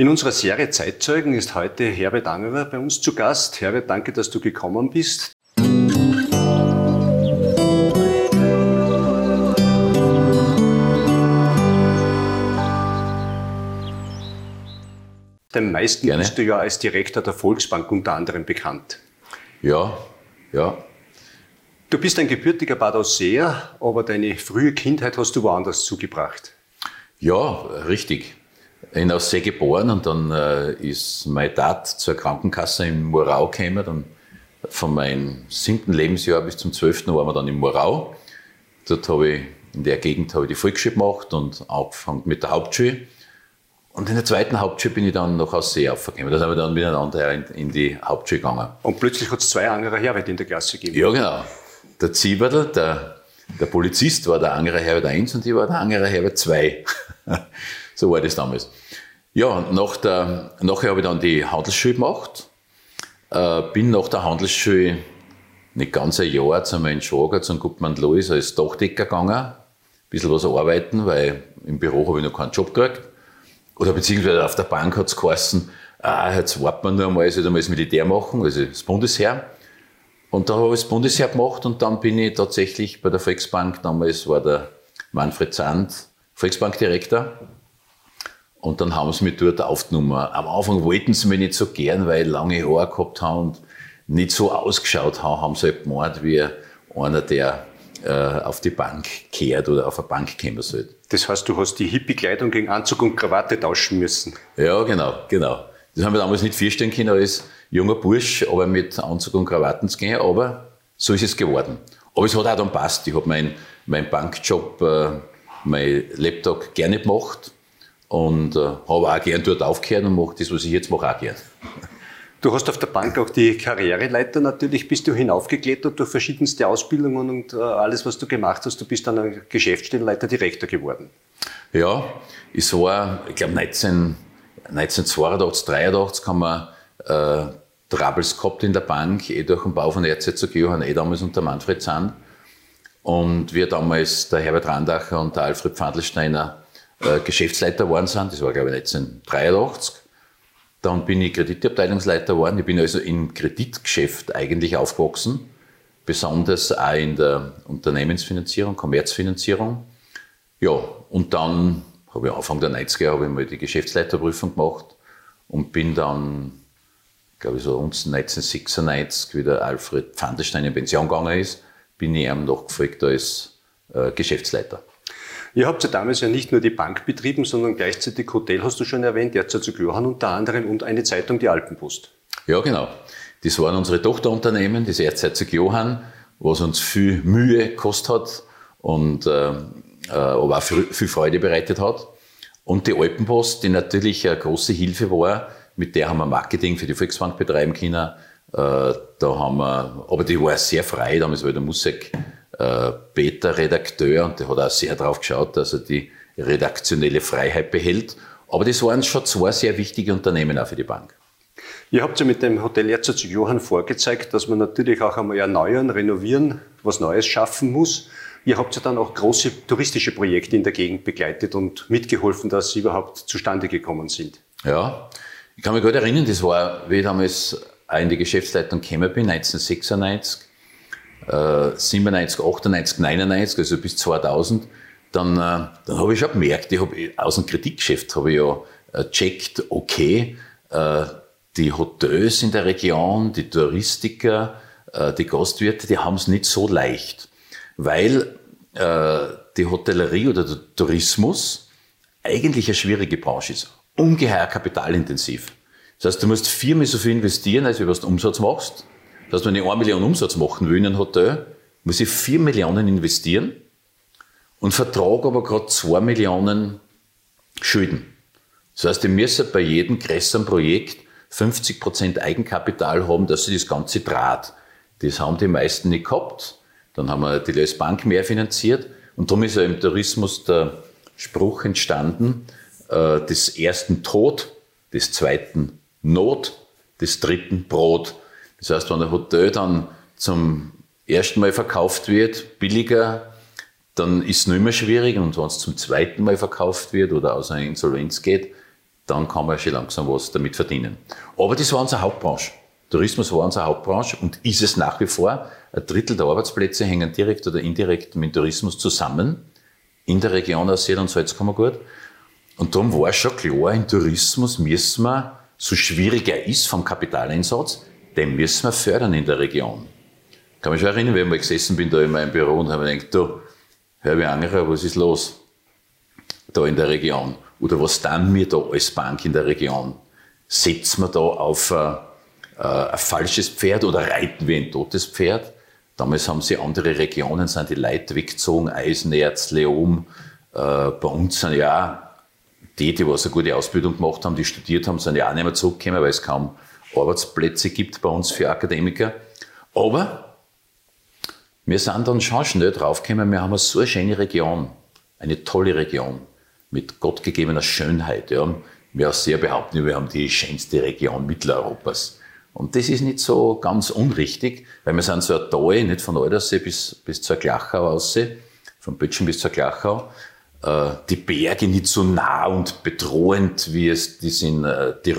In unserer Serie Zeitzeugen ist heute Herbert Angerer bei uns zu Gast. Herbert, danke, dass du gekommen bist. Den meisten Gerne. bist du ja als Direktor der Volksbank unter anderem bekannt. Ja, ja. Du bist ein gebürtiger Bad Ausseer, aber deine frühe Kindheit hast du woanders zugebracht. Ja, richtig in Aussee geboren und dann äh, ist mein Dad zur Krankenkasse in Murau gekommen. Dann von meinem siebten Lebensjahr bis zum zwölften waren wir dann in Murau. Dort habe ich, in der Gegend habe ich die Volksschule gemacht und angefangen mit der Hauptschule. Und in der zweiten Hauptschule bin ich dann noch aus See aufgekommen. Da sind wir dann miteinander in, in die Hauptschule gegangen. Und plötzlich hat es zwei andere Herbert in der Klasse gegeben. Ja, genau. Der Zieberl, der, der Polizist, war der andere Herbert 1 und ich war der andere Herbert 2. So war das damals. Ja, nach der, nachher habe ich dann die Handelsschule gemacht. Äh, bin nach der Handelsschule nicht ganz ein Jahr zu meinem Schwager, zum Gutmann Lois, als Dachdecker gegangen. Ein bisschen was arbeiten, weil im Büro habe ich noch keinen Job gekriegt. Oder beziehungsweise auf der Bank hat es geheißen, ah, jetzt warten wir nur einmal, ich soll einmal das Militär machen, also das Bundesheer. Und da habe ich das Bundesheer gemacht und dann bin ich tatsächlich bei der Volksbank, damals war der Manfred Sand Volksbankdirektor. Und dann haben sie mich dort aufgenommen. Am Anfang wollten sie mich nicht so gern, weil ich lange Haare gehabt habe und nicht so ausgeschaut habe, haben sie halt gemeint, wie einer, der äh, auf die Bank kehrt oder auf eine Bank kommen soll. Das heißt, du hast die Hippie-Kleidung gegen Anzug und Krawatte tauschen müssen? Ja, genau, genau. Das haben wir damals nicht vorstellen können als junger Bursch, aber mit Anzug und Krawatten zu gehen, aber so ist es geworden. Aber es hat auch dann passt. Ich habe meinen mein Bankjob, äh, mein Laptop gerne gemacht und äh, habe auch gern dort aufgehört und mache das, was ich jetzt mache, auch gern. Du hast auf der Bank auch die Karriereleiter natürlich, bist du hinaufgeklettert durch verschiedenste Ausbildungen und äh, alles, was du gemacht hast. Du bist dann Geschäftsstellenleiter, Direktor geworden. Ja, ich war, ich glaube 19, 1982, 83 haben wir äh, Troubles gehabt in der Bank, eh durch den Bau von RZG, Johann eh damals unter Manfred Zahn. Und wir damals, der Herbert Randacher und der Alfred Pfandelsteiner, äh, Geschäftsleiter geworden sind. Das war, glaube ich, 1983. Dann bin ich Kreditabteilungsleiter geworden. Ich bin also im Kreditgeschäft eigentlich aufgewachsen, besonders auch in der Unternehmensfinanzierung, Kommerzfinanzierung. Ja, und dann habe ich Anfang der 90er habe ich mal die Geschäftsleiterprüfung gemacht und bin dann, glaube ich, so uns 1996, wie der Alfred Pfandestein in Pension gegangen ist, bin ich ihm nachgefolgt als äh, Geschäftsleiter. Ihr habt ja damals ja nicht nur die Bank betrieben, sondern gleichzeitig Hotel, hast du schon erwähnt, Erzherzog Johann unter anderem und eine Zeitung, die Alpenpost. Ja, genau. Das waren unsere Tochterunternehmen, das Erzherzog Johann, was uns viel Mühe gekostet hat und äh, äh, aber auch viel, Freude bereitet hat. Und die Alpenpost, die natürlich eine große Hilfe war, mit der haben wir Marketing für die Volksbank betreiben können. Äh, da haben wir, aber die war sehr frei, damals war der Musik äh, Beta-Redakteur und der hat auch sehr darauf geschaut, dass er die redaktionelle Freiheit behält. Aber das waren schon zwei sehr wichtige Unternehmen auch für die Bank. Ihr habt ja mit dem Hotel Erzherzog Johann vorgezeigt, dass man natürlich auch einmal erneuern, renovieren, was Neues schaffen muss. Ihr habt ja dann auch große touristische Projekte in der Gegend begleitet und mitgeholfen, dass sie überhaupt zustande gekommen sind. Ja, ich kann mich gut erinnern, das war, wie ich damals auch in die Geschäftsleitung gekommen bin, 1996 äh, 97, 98, 99, also bis 2000, dann, äh, dann habe ich schon gemerkt, ich hab, aus dem Kreditgeschäft habe ich ja äh, checkt, okay, äh, die Hotels in der Region, die Touristiker, äh, die Gastwirte, die haben es nicht so leicht, weil äh, die Hotellerie oder der Tourismus eigentlich eine schwierige Branche ist, ungeheuer kapitalintensiv. Das heißt, du musst viermal so viel investieren, als du Umsatz machst dass wenn ich eine Million Umsatz machen will in einem Hotel, muss ich vier Millionen investieren und vertrage aber gerade zwei Millionen Schulden. Das heißt, ich muss bei jedem größeren Projekt 50 Prozent Eigenkapital haben, dass sie das Ganze draht. Das haben die meisten nicht gehabt. Dann haben wir die Lös Bank mehr finanziert. Und darum ist ja im Tourismus der Spruch entstanden, äh, des ersten Tod, des zweiten Not, des dritten Brot. Das heißt, wenn ein Hotel dann zum ersten Mal verkauft wird, billiger, dann ist es nicht mehr schwierig. Und wenn es zum zweiten Mal verkauft wird oder aus einer Insolvenz geht, dann kann man schon langsam was damit verdienen. Aber das war unsere Hauptbranche. Tourismus war unsere Hauptbranche und ist es nach wie vor. Ein Drittel der Arbeitsplätze hängen direkt oder indirekt mit Tourismus zusammen. In der Region aus Seed und Salzkammergut. Und darum war schon klar, im Tourismus müssen wir, so schwierig er ist vom Kapitaleinsatz, den müssen wir fördern in der Region. Ich kann mich schon erinnern, wenn ich mal gesessen bin da in meinem Büro und habe mir gedacht, du, Herr Angerer, was ist los? Da in der Region. Oder was tun wir da als Bank in der Region? Setzen wir da auf äh, äh, ein falsches Pferd oder reiten wir ein totes Pferd? Damals haben sie andere Regionen, sind die Leute weggezogen, Eisenerz, Leom. Äh, bei uns sind ja die, die was eine gute Ausbildung gemacht haben, die studiert haben, sind ja auch nicht mehr zurückgekommen, weil es kaum Arbeitsplätze gibt bei uns für Akademiker. Aber wir sind dann schon schnell draufgekommen, wir haben so eine schöne Region, eine tolle Region mit gottgegebener Schönheit. Ja. Wir sehr behaupten, wir haben die schönste Region Mitteleuropas. Und das ist nicht so ganz unrichtig, weil wir sind so ein Tal, nicht von Aldersee bis, bis zur Glachau aussee, von Böttchen bis zur Glachau. Äh, die Berge nicht so nah und bedrohend, wie es das in, äh, äh,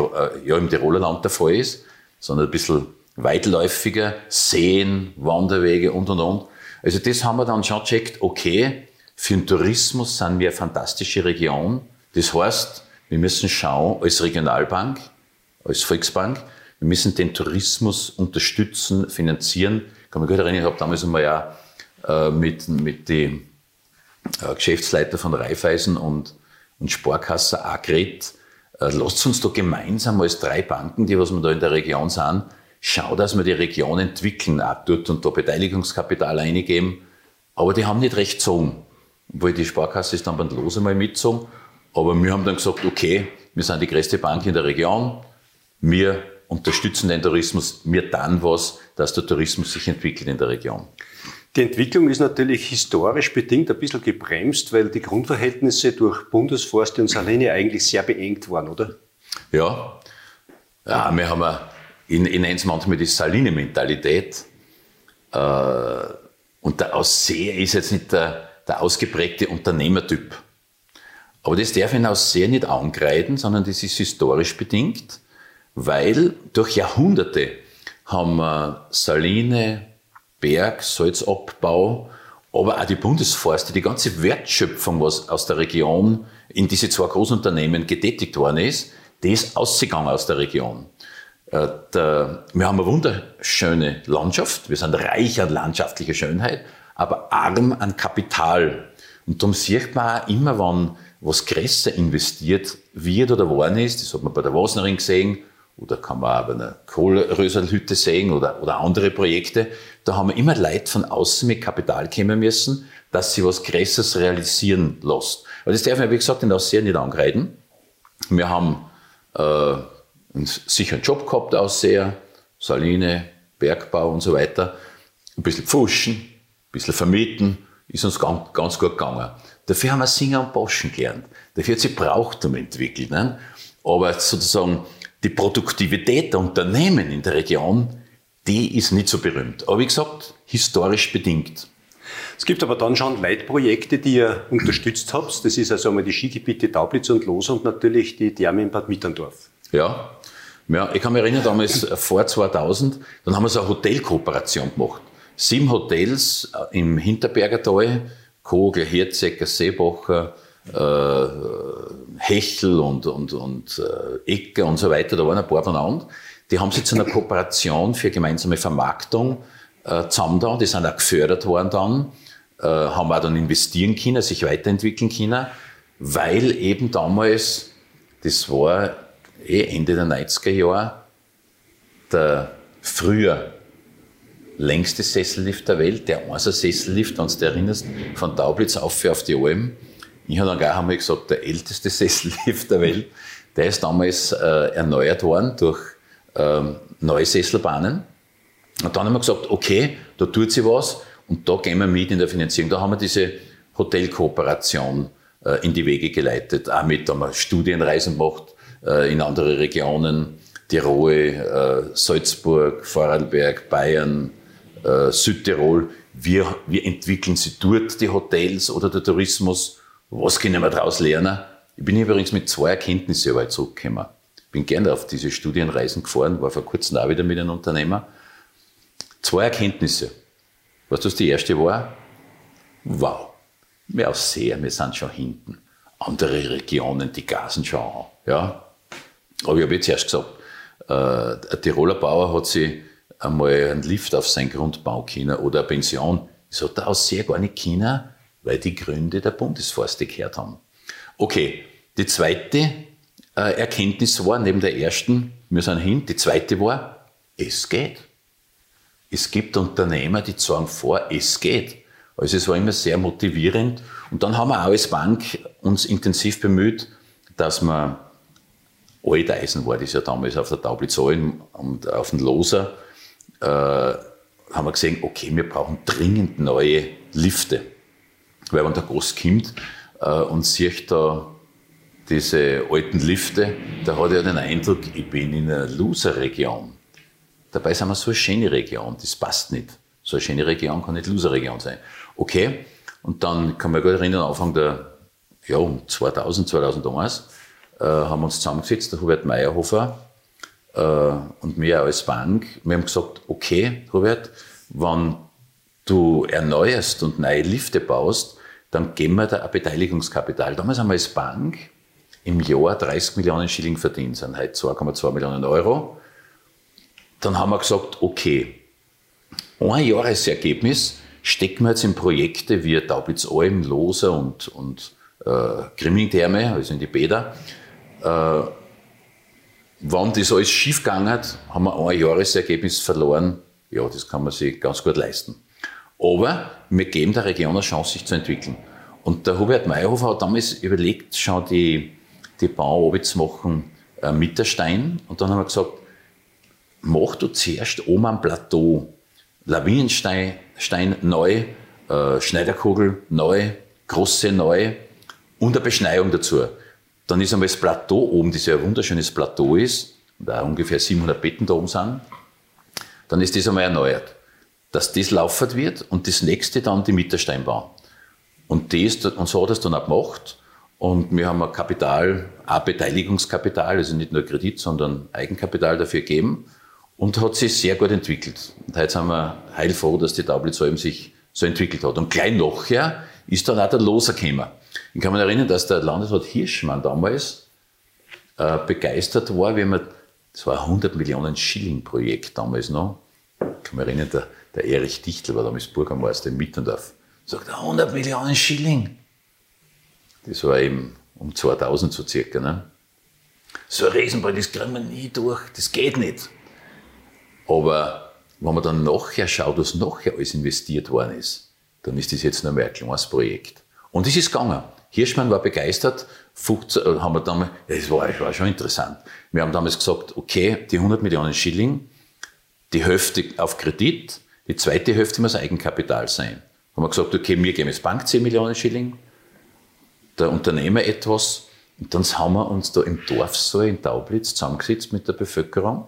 ja, im Tiroler Land der Fall ist, sondern ein bisschen weitläufiger, Seen, Wanderwege und und und. Also das haben wir dann schon gecheckt, okay, für den Tourismus sind wir eine fantastische Region. Das heißt, wir müssen schauen, als Regionalbank, als Volksbank, wir müssen den Tourismus unterstützen, finanzieren. Ich kann mich gut erinnern, ich habe damals einmal ja mit, mit den Geschäftsleiter von Raiffeisen und, und Sparkasse geredet. Äh, lasst uns doch gemeinsam als drei Banken, die was wir da in der Region sind, schauen, dass wir die Region entwickeln, auch dort und da Beteiligungskapital eingeben. Aber die haben nicht recht gezogen weil die Sparkasse ist dann beim Los einmal mitgezogen. Aber wir haben dann gesagt, okay, wir sind die größte Bank in der Region, wir unterstützen den Tourismus, wir dann was, dass der Tourismus sich entwickelt in der Region. Die Entwicklung ist natürlich historisch bedingt ein bisschen gebremst, weil die Grundverhältnisse durch Bundesforste und Saline eigentlich sehr beengt waren, oder? Ja, ja wir haben, in, ich nenne es manchmal die Saline-Mentalität. Äh, und der Ausseher ist jetzt nicht der, der ausgeprägte Unternehmertyp. Aber das darf ich aus sehr nicht angreifen, sondern das ist historisch bedingt, weil durch Jahrhunderte haben wir Saline, Berg, Salzabbau, aber auch die Bundesforste, die ganze Wertschöpfung, was aus der Region in diese zwei Großunternehmen getätigt worden ist, die ist ausgegangen aus der Region. Äh, wir haben eine wunderschöne Landschaft, wir sind reich an landschaftlicher Schönheit, aber arm an Kapital. Und darum sieht man auch immer, wenn was größer investiert wird oder worden ist, das hat man bei der Wasnering gesehen, oder kann man auch bei einer Kohlröserhütte sehen oder, oder andere Projekte, da haben wir immer Leute von außen mit Kapital kommen müssen, dass sie was Größeres realisieren lässt. Aber das darf man, wie gesagt, in Aussehen nicht angreifen. Wir haben äh, einen sicheren Job gehabt, Ausseher, Saline, Bergbau und so weiter, ein bisschen Pfuschen, ein bisschen vermieten, ist uns ganz, ganz gut gegangen. Dafür haben wir Singen und Boschen gelernt. Dafür hat sich Brauchtum entwickelt. Ne? Aber sozusagen die Produktivität der Unternehmen in der Region, die ist nicht so berühmt. Aber wie gesagt, historisch bedingt. Es gibt aber dann schon Leitprojekte, die ihr unterstützt habt. Das ist also einmal die Skigebiete Taublitz und Los und natürlich die Therme in Bad Mitterndorf. Ja. ja, ich kann mich erinnern, damals vor 2000, dann haben wir so eine Hotelkooperation gemacht sieben Hotels äh, im Hinterbergertal, Kogel, Herzecker, Seebacher, äh, Hechel und, und, und äh, Ecker und so weiter, da waren ein paar voneinander. Die haben sich zu einer Kooperation für gemeinsame Vermarktung äh, zusammen da, die sind auch gefördert worden dann, äh, haben auch dann investieren können, sich weiterentwickeln können, weil eben damals, das war eh Ende der 90er Jahre, der früher längste Sessellift der Welt, der Einser Sessellift, wenn du dich erinnerst, von Taublitz auf auf die Alm. Ich habe dann gleich einmal gesagt, der älteste Sessellift der Welt, der ist damals äh, erneuert worden durch ähm, neue Sesselbahnen. Und dann haben wir gesagt, okay, da tut sich was und da gehen wir mit in der Finanzierung. Da haben wir diese Hotelkooperation äh, in die Wege geleitet. Auch mit, da haben wir Studienreisen gemacht äh, in andere Regionen, Tirol, äh, Salzburg, Vorarlberg, Bayern, äh, Südtirol, wir, wir entwickeln sie dort, die Hotels oder der Tourismus. Was können wir daraus lernen? Ich bin übrigens mit zwei Erkenntnissen aber zurückgekommen. Bin gerne auf diese Studienreisen gefahren, war vor kurzem auch wieder mit einem Unternehmer. Zwei Erkenntnisse. Was das die erste war? Wow, wir sehr, wir sind schon hinten. Andere Regionen, die gasen schon an. Ja? Aber ich habe jetzt erst gesagt, äh, ein Tiroler Bauer hat sich einmal einen Lift auf sein Grund bauen können oder eine Pension. Das hat er aus sehr gar nicht können, weil die Gründe der Bundesforste gehört haben. Okay, die zweite Erkenntnis war, neben der ersten, wir sind hin, die zweite war, es geht. Es gibt Unternehmer, die sagen vor, es geht. Also es war immer sehr motivierend. Und dann haben wir auch als Bank uns intensiv bemüht, dass wir Alteisen war das ja damals auf der Taublitz Alm und auf dem Loser, äh, haben wir gesehen, okay, wir brauchen dringend neue Lifte. Weil wenn der Gast kommt äh, und sieht da diese alten Lifte, da hat er den Eindruck, ich bin in einer Loser-Region. Dabei sind wir so eine schöne Region, das passt nicht. So eine schöne Region kann nicht Loser-Region sein. Okay, und dann kann man gut erinnern, Anfang der, ja, 2000, 2001, äh, haben wir uns zusammengesetzt, der Hubert Meyerhofer äh, und wir als Bank. Wir haben gesagt, okay, Hubert, wenn du erneuerst und neue Lifte baust, dann geben wir da ein Beteiligungskapital. Damals haben wir als Bank im Jahr 30 Millionen Schilling verdient, sind heute 2,2 Millionen Euro. Dann haben wir gesagt, okay, ein Jahresergebnis stecken wir jetzt in Projekte wie Taublitz-Alm, Loser und, und äh, Grimming-Therme, also in die Bäder. Äh, wenn das alles schief gegangen hat, haben wir ein Jahresergebnis verloren. Ja, das kann man sich ganz gut leisten. Aber wir geben der Region eine Chance, sich zu entwickeln. Und der Hubert Meyerhofer hat damals überlegt, schon die, die Bau zu machen äh, mit der Stein. Und dann haben wir gesagt, mach du zuerst oben am Plateau Lawinenstein Stein neu, äh, Schneiderkugel neu, große neu und eine Beschneiung dazu. Dann ist einmal das Plateau oben, das ja ein wunderschönes Plateau ist, da ungefähr 700 Betten da oben sind. Dann ist das einmal erneuert. Dass das laufert wird und das nächste dann die Mittersteinbau. Und, das, und so hat er es dann auch gemacht. Und wir haben ein Kapital, ein Beteiligungskapital, also nicht nur Kredit, sondern Eigenkapital dafür gegeben und hat sich sehr gut entwickelt. Und heute sind wir heilfroh, dass die Taublitz eben sich so entwickelt hat. Und gleich nachher ist dann auch der Loser gekommen. Ich kann mich erinnern, dass der Landesrat Hirschmann damals äh, begeistert war, wie man, das war ein 100 Millionen Schilling Projekt damals noch. Ich kann mich erinnern, der, der Erich Dichtel war damals Bürgermeister in Mittendorf. Sagt, 100 Millionen Schilling. Das war eben um 2000 so circa. Ne? So ein Riesenprojekt, das kriegen wir nie durch, das geht nicht. Aber wenn man dann nachher schaut, was nachher alles investiert worden ist, dann ist das jetzt nur mehr ein kleines Projekt. Und es ist gegangen. Hirschmann war begeistert, 15, äh, haben wir damals, das war, das war schon interessant. Wir haben damals gesagt, okay, die 100 Millionen Schilling, die Hälfte auf Kredit, die zweite Hälfte muss Eigenkapital sein. Haben wir gesagt, okay, wir geben jetzt Bank 10 Millionen Schilling, der Unternehmer etwas, und dann haben wir uns da im Dorf so in Taublitz zusammengesetzt mit der Bevölkerung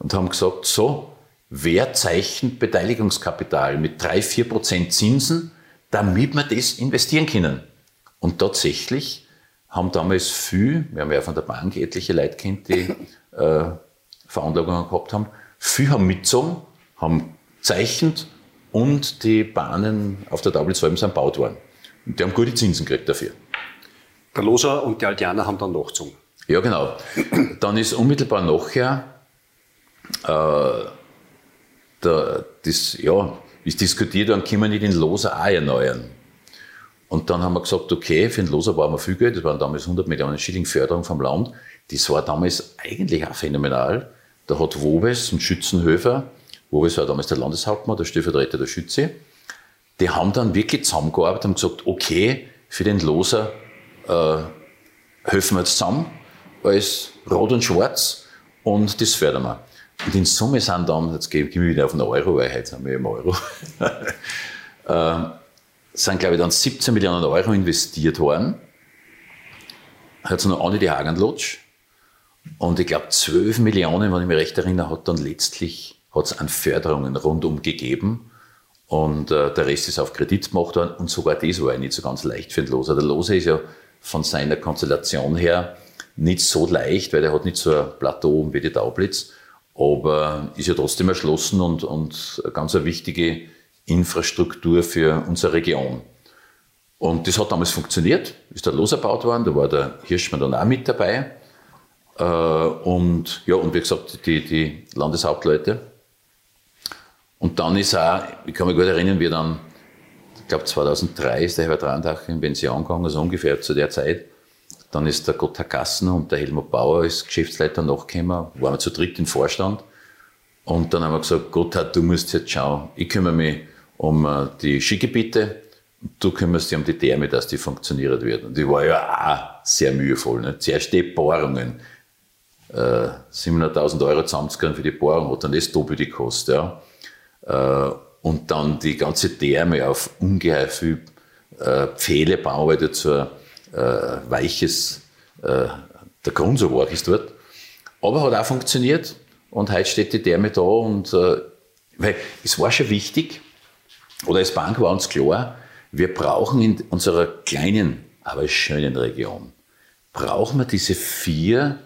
und haben gesagt, so, wer zeichnet Beteiligungskapital mit 3, 4 Prozent Zinsen, damit wir das investieren können? Und tatsächlich haben damals viel, wir haben ja von der Bank etliche Leute kennt, die äh, Veranlagungen gehabt haben, viel haben mitgezogen, haben zeichnet und die Bahnen auf der Double-Salm sind gebaut worden. Und die haben gute Zinsen gekriegt dafür. Der Loser und die Altianer haben dann nachgezogen. Ja, genau. Dann ist unmittelbar nachher äh, da, das, ja, ist diskutiert worden, können wir nicht den Loser auch erneuern? Und dann haben wir gesagt, okay, für den Loser brauchen wir viel Geld, das waren damals 100 Millionen Schilling Förderung vom Land. Das war damals eigentlich auch phänomenal. Da hat Wobes und Schützenhöfer, Wobes war damals der Landeshauptmann, der Stellvertreter der Schütze, die haben dann wirklich zusammengearbeitet und gesagt, okay, für den Loser äh, helfen wir zusammen als Rot und Schwarz und das fördern wir. Und in Summe sind dann, jetzt gehen wir wieder auf den Euro, weil heute sind wir im Euro, äh, sind, glaube ich, dann 17 Millionen Euro investiert worden. Hat es noch ohne die Hagenlutsch. Und ich glaube, 12 Millionen, wenn ich mich recht erinnere, hat dann letztlich hat's an Förderungen rundum gegeben. Und äh, der Rest ist auf Kredit gemacht worden. Und sogar das war ja nicht so ganz leicht für den Loser. Der Loser ist ja von seiner Konstellation her nicht so leicht, weil er hat nicht so ein Plateau wie die Taublitz, aber ist ja trotzdem erschlossen und, und eine ganz eine wichtige Infrastruktur für unsere Region. Und das hat damals funktioniert, ist da loserbaut worden, da war der Hirschmann dann auch mit dabei. Äh, und ja, und wie gesagt, die, die Landeshauptleute. Und dann ist auch, ich kann mich gut erinnern, wie dann, ich glaube 2003 ist der Herbert Randach in Pension gegangen, also ungefähr zu der Zeit. Dann ist der Gotthard Gassner und der Helmut Bauer als Geschäftsleiter nachgekommen, waren wir zu dritt im Vorstand. Und dann haben wir gesagt, Gotthard, du musst jetzt schauen, ich kümmere mich um äh, die Skigebiete, du kümmerst dich um die Therme, dass die funktioniert wird. Und die war ja auch sehr mühevoll. Ne? Zuerst die Bohrungen. Äh, 700.000 Euro zusammenzukriegen für die Bohrung hat dann das Doppelte gekostet. Ja? Äh, und dann die ganze Therme auf ungeheuer viel äh, Pfähle bauen, weil dazu äh, weiches, der Grund so war ist dort. Aber hat auch funktioniert und heute steht die Therme da und weil es war schon wichtig, oder als Bank war uns klar, wir brauchen in unserer kleinen, aber schönen Region, brauchen wir diese vier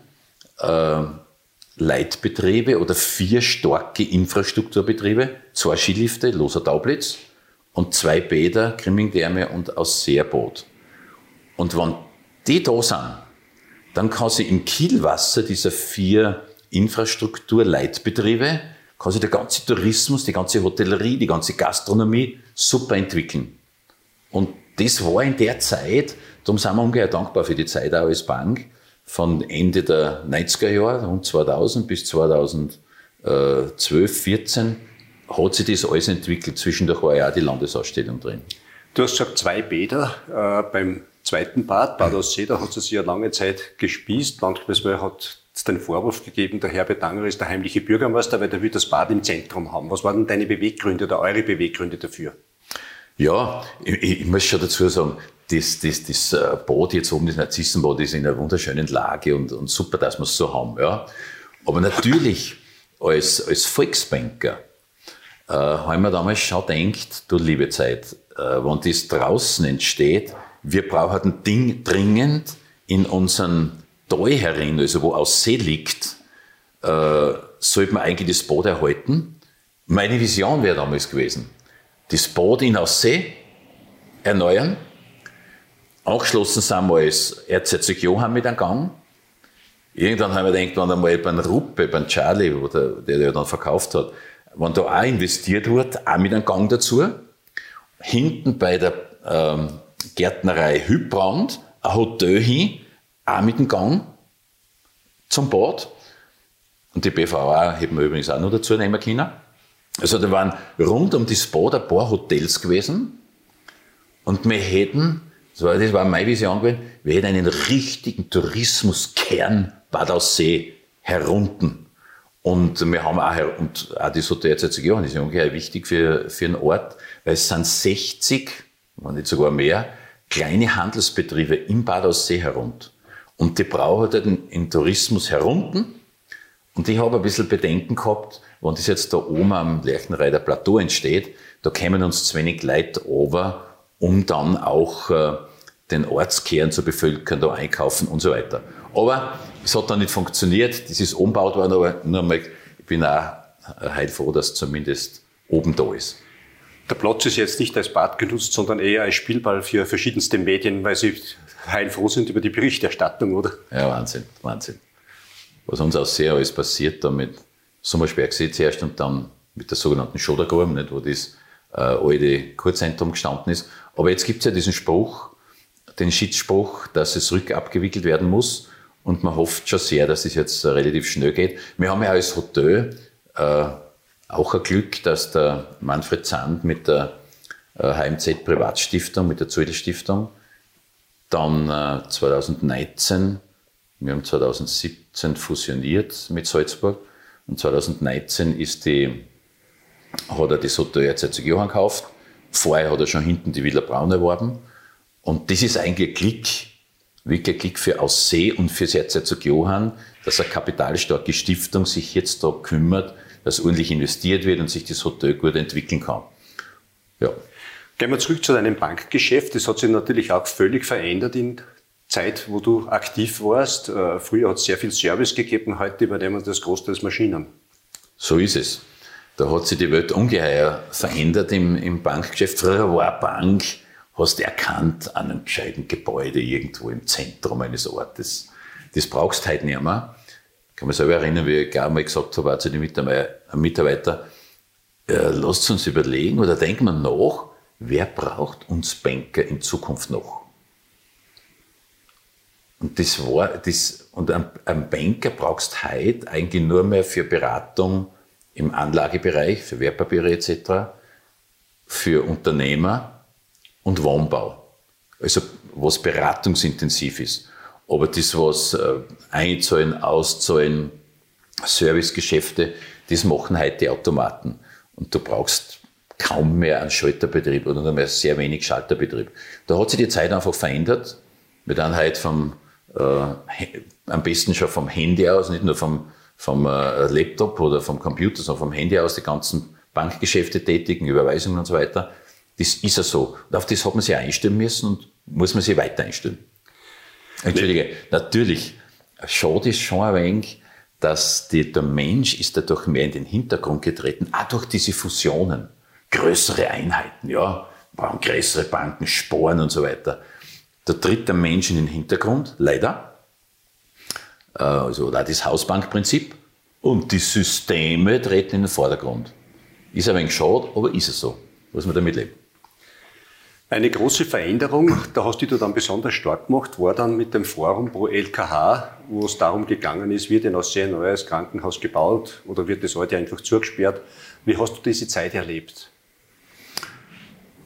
äh, Leitbetriebe oder vier starke Infrastrukturbetriebe, zwei Skilifte, Loser Taublitz und zwei Bäder, Grimmingdärme und Ausseerboot. Und wenn die da sind, dann kann sie im Kielwasser dieser vier Infrastrukturleitbetriebe, kann sich der ganze Tourismus, die ganze Hotellerie, die ganze Gastronomie super entwickeln. Und das war in der Zeit, darum sind wir ungeheuer dankbar für die Zeit auch als Bank, von Ende der 90er Jahre, rund 2000 bis 2012, 14, hat sich das alles entwickelt. Zwischendurch war ja auch die Landesausstellung drin. Du hast gesagt, zwei Bäder äh, beim zweiten Bad, Bad Aussee, da hat es sich ja lange Zeit gespießt. Manchmal hat es den Vorwurf gegeben, der Herbert Danger ist der heimliche Bürgermeister, weil der will das Bad im Zentrum haben. Was waren deine Beweggründe oder eure Beweggründe dafür? Ja, ich, ich muss schon dazu sagen, das, das, das äh, Boot jetzt oben, das Narzissenboot, ist in einer wunderschönen Lage und, und super, dass wir es so haben. Ja. Aber natürlich, als, als Volksbanker, äh, haben wir damals schon gedacht, du liebe Zeit, äh, wenn das draußen entsteht, wir brauchen ein Ding dringend in unseren Tal herin, also wo aus See liegt, äh, sollte man eigentlich das Boot erhalten. Meine Vision wäre damals gewesen, das Boot in Aussee erneuern. Angeschlossen sind wir als Erzherzog Johann mit einem Gang. Irgendwann haben wir gedacht, wenn einmal beim Ruppe, beim Charlie, der, der ja dann verkauft hat, wenn da auch investiert wird, auch mit einem Gang dazu. Hinten bei der ähm, Gärtnerei Hübrand ein Hotel hin, auch mit dem Gang zum Bad. Und die BVA hätten wir übrigens auch noch dazu nehmen können. Also da waren rund um das Bad ein paar Hotels gewesen und wir hätten, das war, das war meine Vision gewesen, wir hätten einen richtigen Tourismuskern Bad Aussee herunten. Und wir haben auch, und auch das Hotel jetzt Johann ist ja ungeheuer wichtig für, für einen Ort, weil es sind 60, wenn nicht sogar mehr, kleine Handelsbetriebe im Bad Aussee herund. Und die brauchen den, den Tourismus herunten. Und ich habe ein bisschen Bedenken gehabt, wenn das jetzt da oben am Lerchenreider Plateau entsteht, da kämen uns zu wenig Leute over, um dann auch äh, den Ortskern zu bevölkern, da einkaufen und so weiter. Aber es hat dann nicht funktioniert, das ist umgebaut worden, aber nur mal, ich bin auch heilfroh, dass zumindest oben da ist. Der Platz ist jetzt nicht als Bad genutzt, sondern eher als Spielball für verschiedenste Medien, weil sie heilfroh sind über die Berichterstattung, oder? Ja, Wahnsinn, Wahnsinn. Was uns auch sehr alles passiert, damit Sommersbergsee zuerst und dann mit der sogenannten Schodergruben, nicht, wo das äh, alte Kurzentrum gestanden ist. Aber jetzt gibt es ja diesen Spruch, den Schiedsspruch, dass es rückabgewickelt werden muss. Und man hofft schon sehr, dass es jetzt relativ schnell geht. Wir haben ja als Hotel äh, auch ein Glück, dass der Manfred Sand mit der äh, HMZ Privatstiftung, mit der Zödel Stiftung, dann äh, 2019, wir haben 2017 fusioniert mit Salzburg und 2019 ist die, hat er das Hotel Erzherzog Johann gekauft. Vorher hat er schon hinten die Villa Braun erworben. Und das ist eigentlich ein Klick, wirklich ein Klick für Aussee und für Erzherzog Johann, dass eine kapitalstarke Stiftung sich jetzt da kümmert, dass ordentlich investiert wird und sich das Hotel gut entwickeln kann. Ja. Gehen wir zurück zu deinem Bankgeschäft. Das hat sich natürlich auch völlig verändert in Zeit, wo du aktiv warst. Äh, früher hat es sehr viel Service gegeben, heute übernehmen das großteils Maschinen. So ist es. Da hat sich die Welt ungeheuer verändert im, im Bankgeschäft. Früher war Bank, hast erkannt, an einem gescheiten Gebäude irgendwo im Zentrum eines Ortes. Das brauchst du heute nicht mehr. Ich kann mich selber erinnern, wie ich gar mal gesagt habe, auch zu den Mitarbeitern, äh, lasst uns überlegen oder denken wir nach, wer braucht uns Banker in Zukunft noch? Und das war, das, und ein, Banker brauchst heute eigentlich nur mehr für Beratung im Anlagebereich, für Wertpapiere etc., für Unternehmer und Wohnbau. Also was beratungsintensiv ist. Aber das, was äh, einzahlen, auszahlen, Servicegeschäfte, das machen heute Automaten. Und du brauchst kaum mehr einen Schalterbetrieb oder nur mehr sehr wenig Schalterbetrieb. Da hat sich die Zeit einfach verändert. Wir dann heute vom, äh, am besten schon vom Handy aus, nicht nur vom, vom äh, Laptop oder vom Computer, sondern vom Handy aus die ganzen Bankgeschäfte tätigen, Überweisungen und so weiter. Das ist ja so. Und auf das hat man sich einstellen müssen und muss man sich weiter einstellen. Entschuldige, natürlich, schade ist schon ein wenig, dass die, der Mensch ist dadurch mehr in den Hintergrund getreten, auch durch diese Fusionen. Größere Einheiten, ja, brauchen größere Banken, Sporen und so weiter. Da tritt der Mensch in den Hintergrund, leider. Äh, also da das Hausbankprinzip. Und die Systeme treten in den Vordergrund. Ist ein wenig schade, aber ist es so. Muss man damit leben. Eine große Veränderung, da hast du dich dann besonders stark gemacht, war dann mit dem Forum pro LKH, wo es darum gegangen ist, wird ein ein neues Krankenhaus gebaut oder wird das heute einfach zugesperrt? Wie hast du diese Zeit erlebt?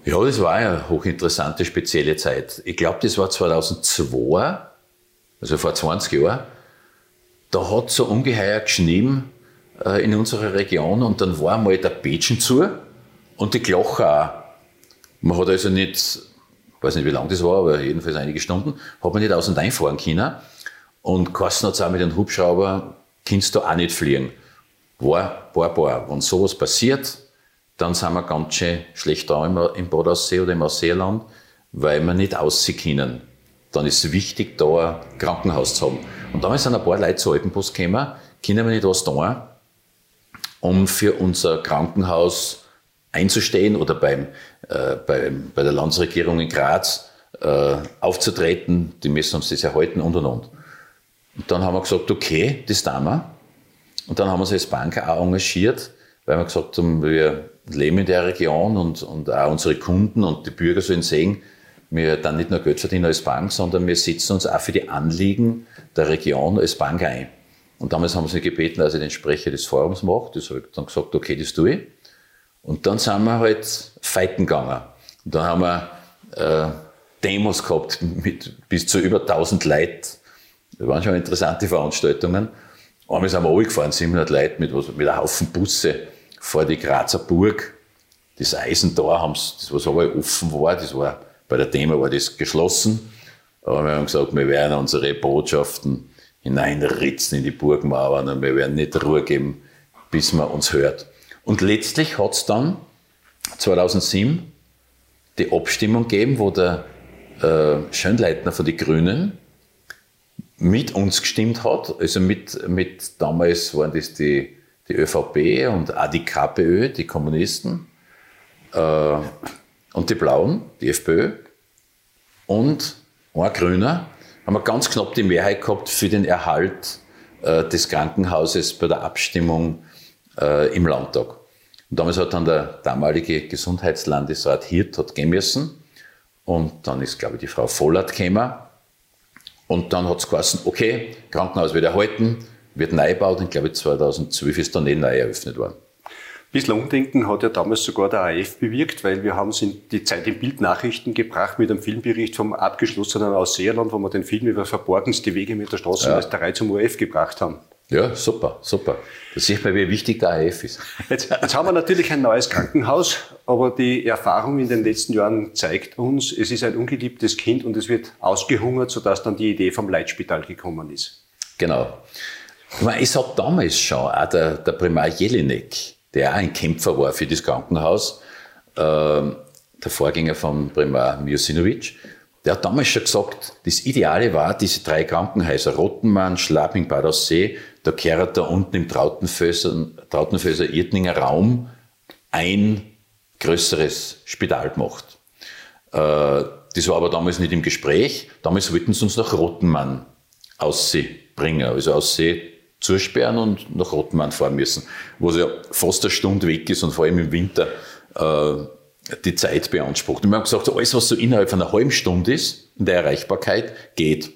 Ja, das war eine hochinteressante, spezielle Zeit. Ich glaube, das war 2002, also vor 20 Jahren. Da hat so ungeheuer geschnien äh, in unserer Region und dann war mal der Bätschen zu und die Gloche auch. Man hat also nicht, ich weiß nicht, wie lange das war, aber jedenfalls einige Stunden, hat man nicht aus und einfahren können. Und Carsten hat es auch mit dem Hubschrauber, kannst du auch nicht fliegen. War, war, war. Wenn sowas passiert, dann sind wir ganz schön schlecht da im, im Bodaussee oder im Ausseeland, weil wir nicht aussehen können. Dann ist es wichtig, da ein Krankenhaus zu haben. Und damals sind ein paar Leute zur Alpenpost gekommen, können wir nicht was tun, um für unser Krankenhaus einzustehen oder beim, äh, beim, bei der Landesregierung in Graz äh, aufzutreten. Die müssen uns das erhalten und und und. Und dann haben wir gesagt, okay, das tun wir. Und dann haben wir uns als Bank auch engagiert, weil wir gesagt haben, wir leben in der Region und, und auch unsere Kunden und die Bürger sollen sehen, wir dann nicht nur Geld verdienen als Bank, sondern wir setzen uns auch für die Anliegen der Region als Bank ein. Und damals haben sie gebeten, dass ich den Sprecher des Forums mache. Das habe ich dann gesagt, okay, das tue ich. Und dann sind wir halt fighten gegangen. Und dann haben wir äh, Demos gehabt mit bis zu über 1000 Leuten. Das waren schon interessante Veranstaltungen. Einmal sind wir runtergefahren, 700 Leute mit, was, mit einem Haufen Busse vor die Grazer Burg. Das Eisentor haben das was aber offen war, das war, bei der Demo war das geschlossen. Aber wir haben gesagt, wir werden unsere Botschaften hineinritzen in die Burgmauern und wir werden nicht Ruhe geben, bis man uns hört. Und letztlich hat es dann 2007 die Abstimmung gegeben, wo der äh, Schönleitner von den Grünen mit uns gestimmt hat. Also mit, mit damals waren das die, die ÖVP und auch die KPÖ, die Kommunisten, äh, und die Blauen, die FPÖ. Und ein Grüner haben wir ganz knapp die Mehrheit gehabt für den Erhalt äh, des Krankenhauses bei der Abstimmung äh, im Landtag. Und damals hat dann der damalige Gesundheitslandesrat Hirt hat gehen müssen. Und dann ist, glaube ich, die Frau Vollert gekommen. Und dann hat es geheißen, okay, Krankenhaus wird erhalten, wird neu gebaut. Und ich glaube, 2012 ist dann eh neu eröffnet worden. Bisschen Umdenken hat ja damals sogar der AF bewirkt, weil wir haben es in die Zeit in Bildnachrichten gebracht mit einem Filmbericht vom abgeschlossenen Ausseerland, wo wir den Film über verborgenste Wege mit der Straßenmeisterei ja. zum ORF gebracht haben. Ja, super, super. Da sieht man, wie wichtig der AF ist. Jetzt, jetzt haben wir natürlich ein neues Krankenhaus, aber die Erfahrung in den letzten Jahren zeigt uns, es ist ein ungeliebtes Kind und es wird ausgehungert, sodass dann die Idee vom Leitspital gekommen ist. Genau. Ich meine, es hat damals schon auch der, der Primar Jelinek, der auch ein Kämpfer war für das Krankenhaus, äh, der Vorgänger von Primar Miosinovic, der hat damals schon gesagt, das Ideale war, diese drei Krankenhäuser, Rottenmann, Schlaping, Bad Aussee, da kehrt da unten im Trautenföser, Trautenföser Irtninger Raum ein größeres Spital gemacht. Äh, das war aber damals nicht im Gespräch. Damals wollten sie uns nach Rottenmann aussehen bringen, also Aussee zusperren und nach Rottenmann fahren müssen, wo es ja fast eine Stunde weg ist und vor allem im Winter äh, die Zeit beansprucht. Und wir haben gesagt, alles, was so innerhalb von einer halben Stunde ist, in der Erreichbarkeit, geht.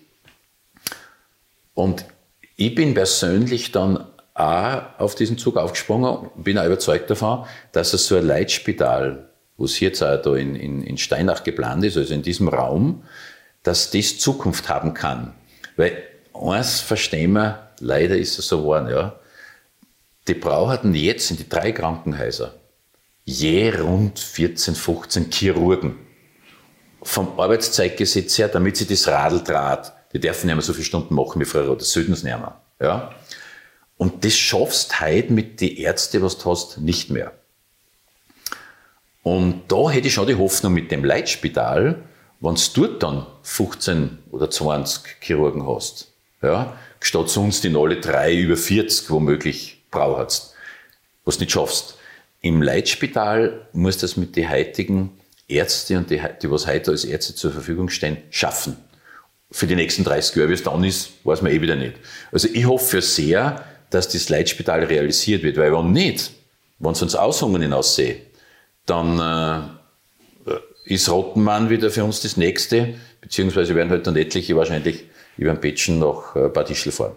Und ich bin persönlich dann auch auf diesen Zug aufgesprungen, bin auch überzeugt davon, dass es so ein Leitspital, wo es jetzt auch da in, in, in Steinach geplant ist, also in diesem Raum, dass das Zukunft haben kann. Weil eins verstehen wir, leider ist es so geworden, ja, die brauchten jetzt in die drei Krankenhäuser je rund 14, 15 Chirurgen. Vom Arbeitszeitgesetz her, damit sie das Radl draht. Die dürfen nicht mehr so viele Stunden machen wie früher, oder sollten es nicht mehr. Ja? Und das schaffst heute mit den Ärzten, was du hast, nicht mehr. Und da hätte ich schon die Hoffnung mit dem Leitspital, wenn du dort dann 15 oder 20 Chirurgen hast, ja, statt sonst in alle drei über 40 womöglich brauchst, was du nicht schaffst. Im Leitspital muss das mit den heutigen Ärzten und die, die was heute als Ärzte zur Verfügung stehen, schaffen. Für die nächsten 30 Jahre, wie es dann ist, weiß man eh wieder nicht. Also ich hoffe sehr, dass das Leitspital realisiert wird, weil wenn nicht, wenn es uns Aushungern hinaussehe, dann äh, ist Rottenmann wieder für uns das Nächste, beziehungsweise werden halt dann etliche wahrscheinlich über den Petschen äh, Bad Ischl fahren.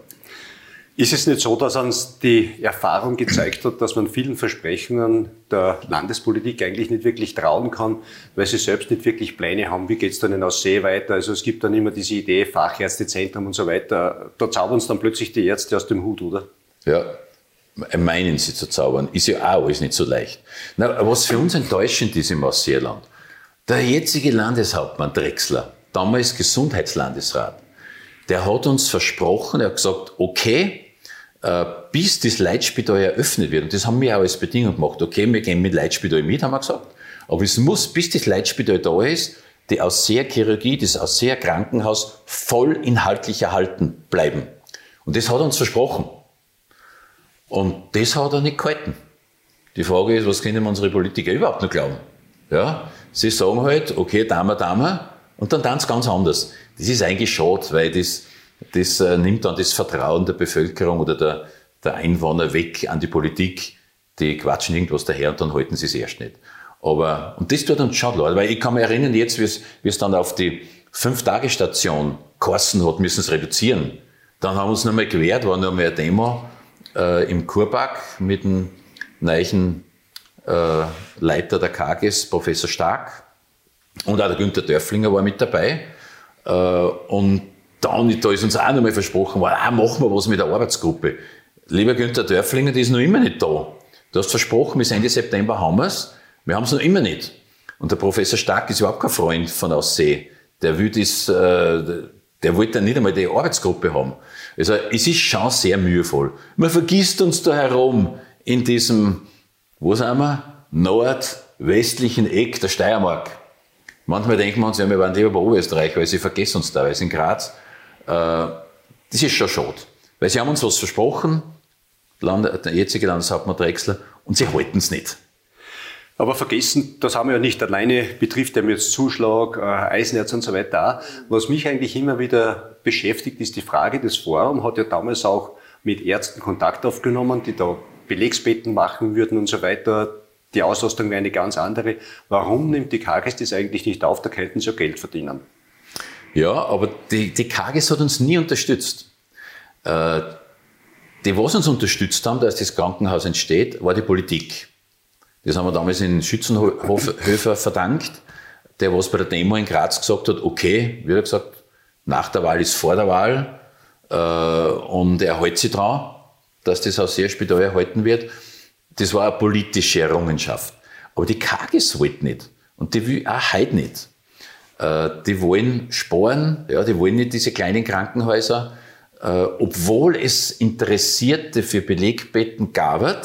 Ist es nicht so, dass uns die Erfahrung gezeigt hat, dass man vielen Versprechungen der Landespolitik eigentlich nicht wirklich trauen kann, weil sie selbst nicht wirklich Pläne haben, wie geht es dann aus See weiter? Also es gibt dann immer diese Idee, Fachärztezentrum und so weiter. Da zaubern es dann plötzlich die Ärzte aus dem Hut, oder? Ja, meinen sie zu zaubern, ist ja auch alles nicht so leicht. Na, was für uns enttäuschend ist im Ausseerland, der jetzige Landeshauptmann Drechsler, damals Gesundheitslandesrat, der hat uns versprochen, er hat gesagt, okay, bis das Leitspital eröffnet wird, und das haben wir auch als Bedingung gemacht, okay, wir gehen mit Leitspital mit, haben wir gesagt, aber es muss, bis das Leitspital da ist, die Ausseher-Chirurgie, das Ausseher-Krankenhaus voll inhaltlich erhalten bleiben. Und das hat er uns versprochen. Und das hat er nicht gehalten. Die Frage ist, was können unsere Politiker überhaupt noch glauben? Ja, sie sagen halt, okay, Dame, Dame, und dann tanzt ganz anders. Das ist eigentlich schade, weil das, das äh, nimmt dann das Vertrauen der Bevölkerung oder der, der Einwohner weg an die Politik. Die quatschen irgendwas daher und dann halten sie es erst nicht. Aber, und das tut uns schon leid, weil ich kann mich erinnern jetzt, wie es, dann auf die Fünf-Tage-Station Kosten hat, müssen es reduzieren. Dann haben wir uns nochmal gewehrt, war noch mal eine Demo äh, im Kurpark mit dem neuen äh, Leiter der KGS, Professor Stark. Und auch der Günther Dörflinger war mit dabei. Äh, und dann, da ist uns auch nochmal versprochen worden, ah, machen wir was mit der Arbeitsgruppe. Lieber Günther Dörflinger, die ist noch immer nicht da. Du hast versprochen, bis Ende September haben wir es. Wir haben es noch immer nicht. Und der Professor Stark ist überhaupt kein Freund von Aussee. Der will das, äh, der wollte dann nicht einmal die Arbeitsgruppe haben. Also, es ist schon sehr mühevoll. Man vergisst uns da herum in diesem, wo sind wir? Nordwestlichen Eck der Steiermark. Manchmal denken wir uns, ja, wir waren lieber bei Oberösterreich, weil sie vergessen uns da, weil es in Graz. Äh, das ist schon schade. Weil sie haben uns was versprochen, der jetzige Landeshauptmann Drechsler, und sie halten es nicht. Aber vergessen, das haben wir ja nicht alleine, betrifft ja jetzt Zuschlag, äh, Eisenerz und so weiter auch. Was mich eigentlich immer wieder beschäftigt, ist die Frage, das Forum hat ja damals auch mit Ärzten Kontakt aufgenommen, die da Belegsbetten machen würden und so weiter. Die Auslastung wäre eine ganz andere. Warum nimmt die KGS das eigentlich nicht auf? Da könnten sie ja Geld verdienen. Ja, aber die, die KGS hat uns nie unterstützt. Äh, die, was uns unterstützt haben, dass das Krankenhaus entsteht, war die Politik. Das haben wir damals in Schützenhöfer verdankt, der was bei der Demo in Graz gesagt hat, okay, wie er gesagt, nach der Wahl ist vor der Wahl äh, und er hält sich dran, dass das Haus sehr Spital erhalten wird. Das war eine politische Errungenschaft. Aber die KGs wollte nicht und die will auch heute nicht. Äh, die wollen sparen, ja, die wollen nicht diese kleinen Krankenhäuser, äh, obwohl es Interessierte für Belegbetten gab.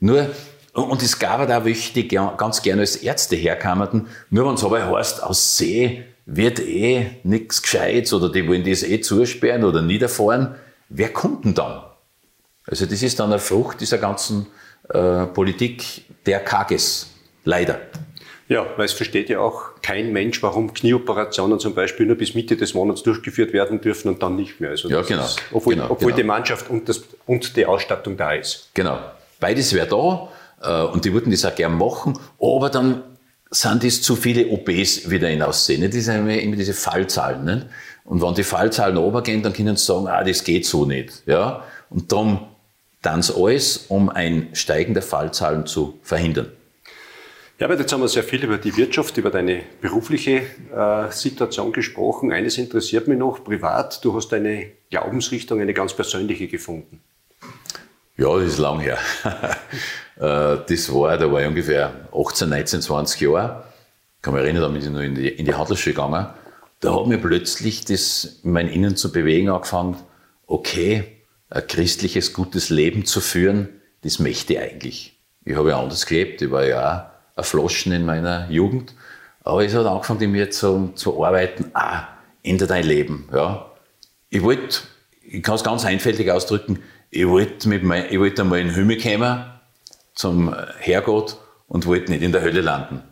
Nur und es gab da die ganz gerne als Ärzte herkamen, nur wenn es aber heißt, aus See, wird eh nichts Gescheites oder die wollen das eh zusperren oder niederfahren. Wer kommt denn dann? Also das ist dann eine Frucht dieser ganzen äh, Politik der Kages, leider. Ja, weil es versteht ja auch kein Mensch, warum Knieoperationen zum Beispiel nur bis Mitte des Monats durchgeführt werden dürfen und dann nicht mehr. Also ja, genau. Ist, obwohl, genau, obwohl genau. die Mannschaft und, das, und die Ausstattung da ist. Genau. Beides wäre da äh, und die würden das auch gern machen, aber dann sind es zu viele OPs wieder hinaussehen. Das sind immer diese Fallzahlen. Nicht? Und wenn die Fallzahlen runtergehen, dann können sie sagen, ah, das geht so nicht. Ja? Und darum dann alles, um ein Steigen der Fallzahlen zu verhindern. Ja, aber jetzt haben wir sehr viel über die Wirtschaft, über deine berufliche äh, Situation gesprochen. Eines interessiert mich noch, privat. Du hast eine Glaubensrichtung, eine ganz persönliche gefunden. Ja, das ist lang her. Äh, das war, da war ich ungefähr 18, 19, 20 Jahre. Ich kann mich erinnern, da bin ich noch in die, in die Handelsschule gegangen. Da hat mir plötzlich das in mein Innen zu bewegen angefangen. Okay, ein christliches, gutes Leben zu führen, das möchte ich eigentlich. Ich habe ja anders gelebt. Ich war ja erflossen in meiner Jugend. Aber es hat angefangen, in mir zu, zu arbeiten, ah, ändere dein Leben. Ja. Ich wollte, ich kann es ganz einfältig ausdrücken, ich wollte, wollte einmal in den Himmel kommen, zum Herrgott, und wollte nicht in der Hölle landen.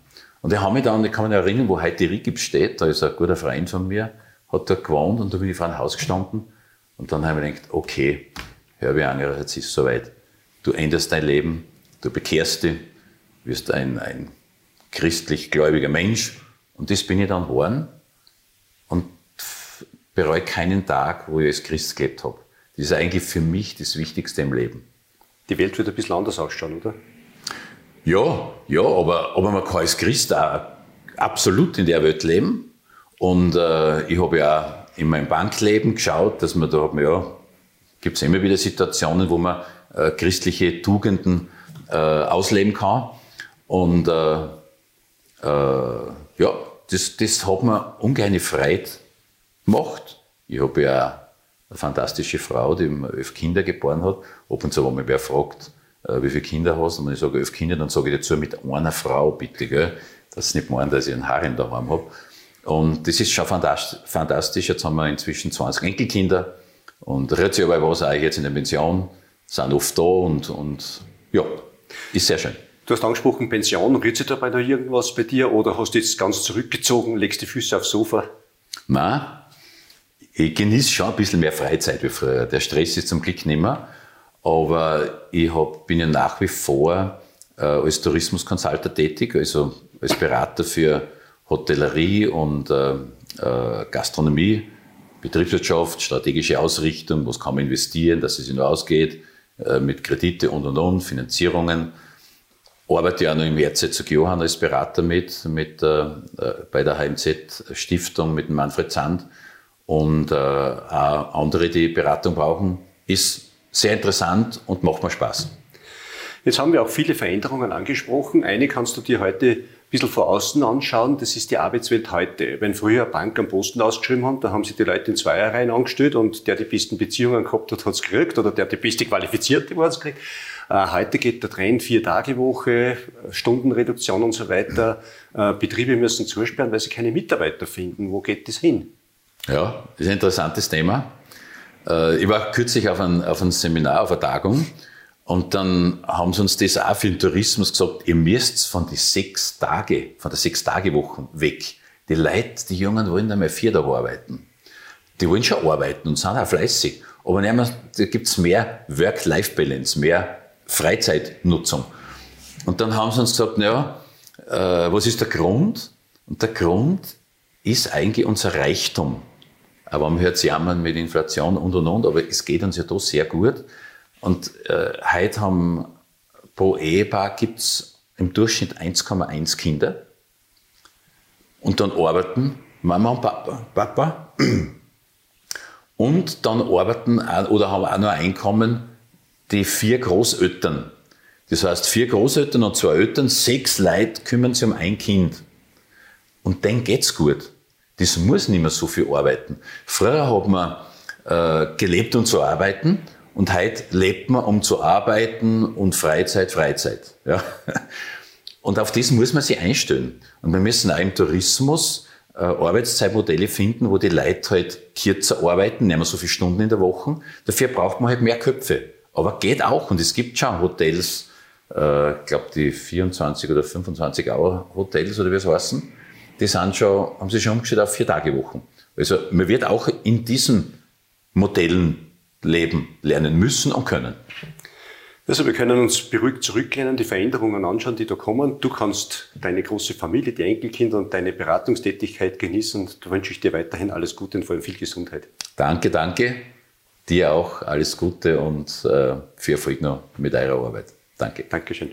Und ich habe mich dann, ich kann mich erinnern, wo heute die Rigib steht, da ist ein guter Freund von mir, hat dort gewohnt und da bin ich vor einem Haus gestanden und dann habe ich gedacht, okay, hör wie Anger, jetzt ist es soweit. Du änderst dein Leben, du bekehrst dich, wirst ein, ein christlich gläubiger Mensch. Und das bin ich dann geworden und bereue keinen Tag, wo ich als Christ gelebt habe. Das ist eigentlich für mich das Wichtigste im Leben. Die Welt wird ein bisschen anders ausschauen, oder? Ja, ja, aber, aber man kann als Christ auch absolut in der Welt leben. Und äh, ich habe ja auch in meinem Bankleben geschaut, dass man da hat ja, gibt es immer wieder Situationen, wo man äh, christliche Tugenden äh, ausleben kann. Und äh, äh, ja, das, das hat mir ungeheuer Freude gemacht. Ich habe ja eine fantastische Frau, die elf Kinder geboren hat. Ab und zu, wenn mich wer fragt, äh, wie viele Kinder hast, und wenn ich sage elf Kinder, dann sage ich dazu mit einer Frau, bitte, gell? dass sie nicht meinen, dass ich einen Harem daheim habe. Und das ist schon fantastisch. Jetzt haben wir inzwischen 20 Enkelkinder und rät aber was auch jetzt in der Pension, sind oft da und, und ja, ist sehr schön. Du hast angesprochen, Pension. Rührt sich dabei noch irgendwas bei dir oder hast du jetzt ganz zurückgezogen, legst die Füße aufs Sofa? Nein, ich genieße schon ein bisschen mehr Freizeit wie früher. Der Stress ist zum Glück nicht mehr. Aber ich hab, bin ja nach wie vor äh, als Tourismuskonsultant tätig, also als Berater für Hotellerie und äh, äh, Gastronomie, Betriebswirtschaft, strategische Ausrichtung, was kann man investieren, dass es sich nur ausgeht, äh, mit Kredite und und und, Finanzierungen arbeite ja noch im Herzog Johann als Berater mit, mit äh, äh bei der HMZ-Stiftung mit Manfred Zand und äh, auch andere, die Beratung brauchen, ist sehr interessant und macht mir Spaß. Jetzt haben wir auch viele Veränderungen angesprochen. Eine kannst du dir heute bisschen von außen anschauen, das ist die Arbeitswelt heute. Wenn früher Bank am Posten ausgeschrieben haben, da haben sich die Leute in Zweierreihen angestellt und der die besten Beziehungen gehabt hat, hat es gekriegt oder der die beste Qualifizierte war es gekriegt. Äh, heute geht der Trend vier Tage Woche, Stundenreduktion und so weiter. Äh, Betriebe müssen zusperren, weil sie keine Mitarbeiter finden. Wo geht das hin? Ja, das ist ein interessantes Thema. Äh, ich war kürzlich auf ein, auf ein Seminar, auf einer Tagung. Und dann haben sie uns das auch für den Tourismus gesagt, ihr müsst von die sechs Tage, von der sechs Tage Woche weg. Die Leute, die Jungen wollen nicht mehr vier Tage arbeiten. Die wollen schon arbeiten und sind auch fleißig. Aber da gibt es mehr Work-Life-Balance, mehr Freizeitnutzung. Und dann haben sie uns gesagt, ja, äh, was ist der Grund? Und der Grund ist eigentlich unser Reichtum. Aber man hört es jammern mit Inflation und und und, aber es geht uns ja da sehr gut. Und äh, heute haben pro Ehepaar gibt's im Durchschnitt 1,1 Kinder. Und dann arbeiten Mama und Papa. Papa. Und dann arbeiten oder haben auch noch ein Einkommen die vier Großeltern. Das heißt, vier Großeltern und zwei Eltern, sechs Leute kümmern sich um ein Kind. Und denen geht's gut. Das muss nicht mehr so viel arbeiten. Früher hat man äh, gelebt, um zu arbeiten. Und heute lebt man, um zu arbeiten und Freizeit, Freizeit. Ja? Und auf das muss man sich einstellen. Und wir müssen auch im Tourismus äh, äh, Arbeitszeitmodelle finden, wo die Leute halt kürzer arbeiten, nicht mehr so viele Stunden in der Woche. Dafür braucht man halt mehr Köpfe. Aber geht auch und es gibt schon Hotels, äh, ich glaube die 24 oder 25 Euro Hotels oder wie es heißen, die sind schon, haben sich schon umgestellt auf vier Tage Wochen. Also man wird auch in diesen Modellen leben, lernen müssen und können. Also wir können uns beruhigt zurücklehnen, die Veränderungen anschauen, die da kommen. Du kannst deine große Familie, die Enkelkinder und deine Beratungstätigkeit genießen. Da wünsche ich dir weiterhin alles Gute und vor allem viel Gesundheit. Danke, danke. Dir auch alles Gute und äh, viel Erfolg noch mit eurer Arbeit. Danke. Dankeschön.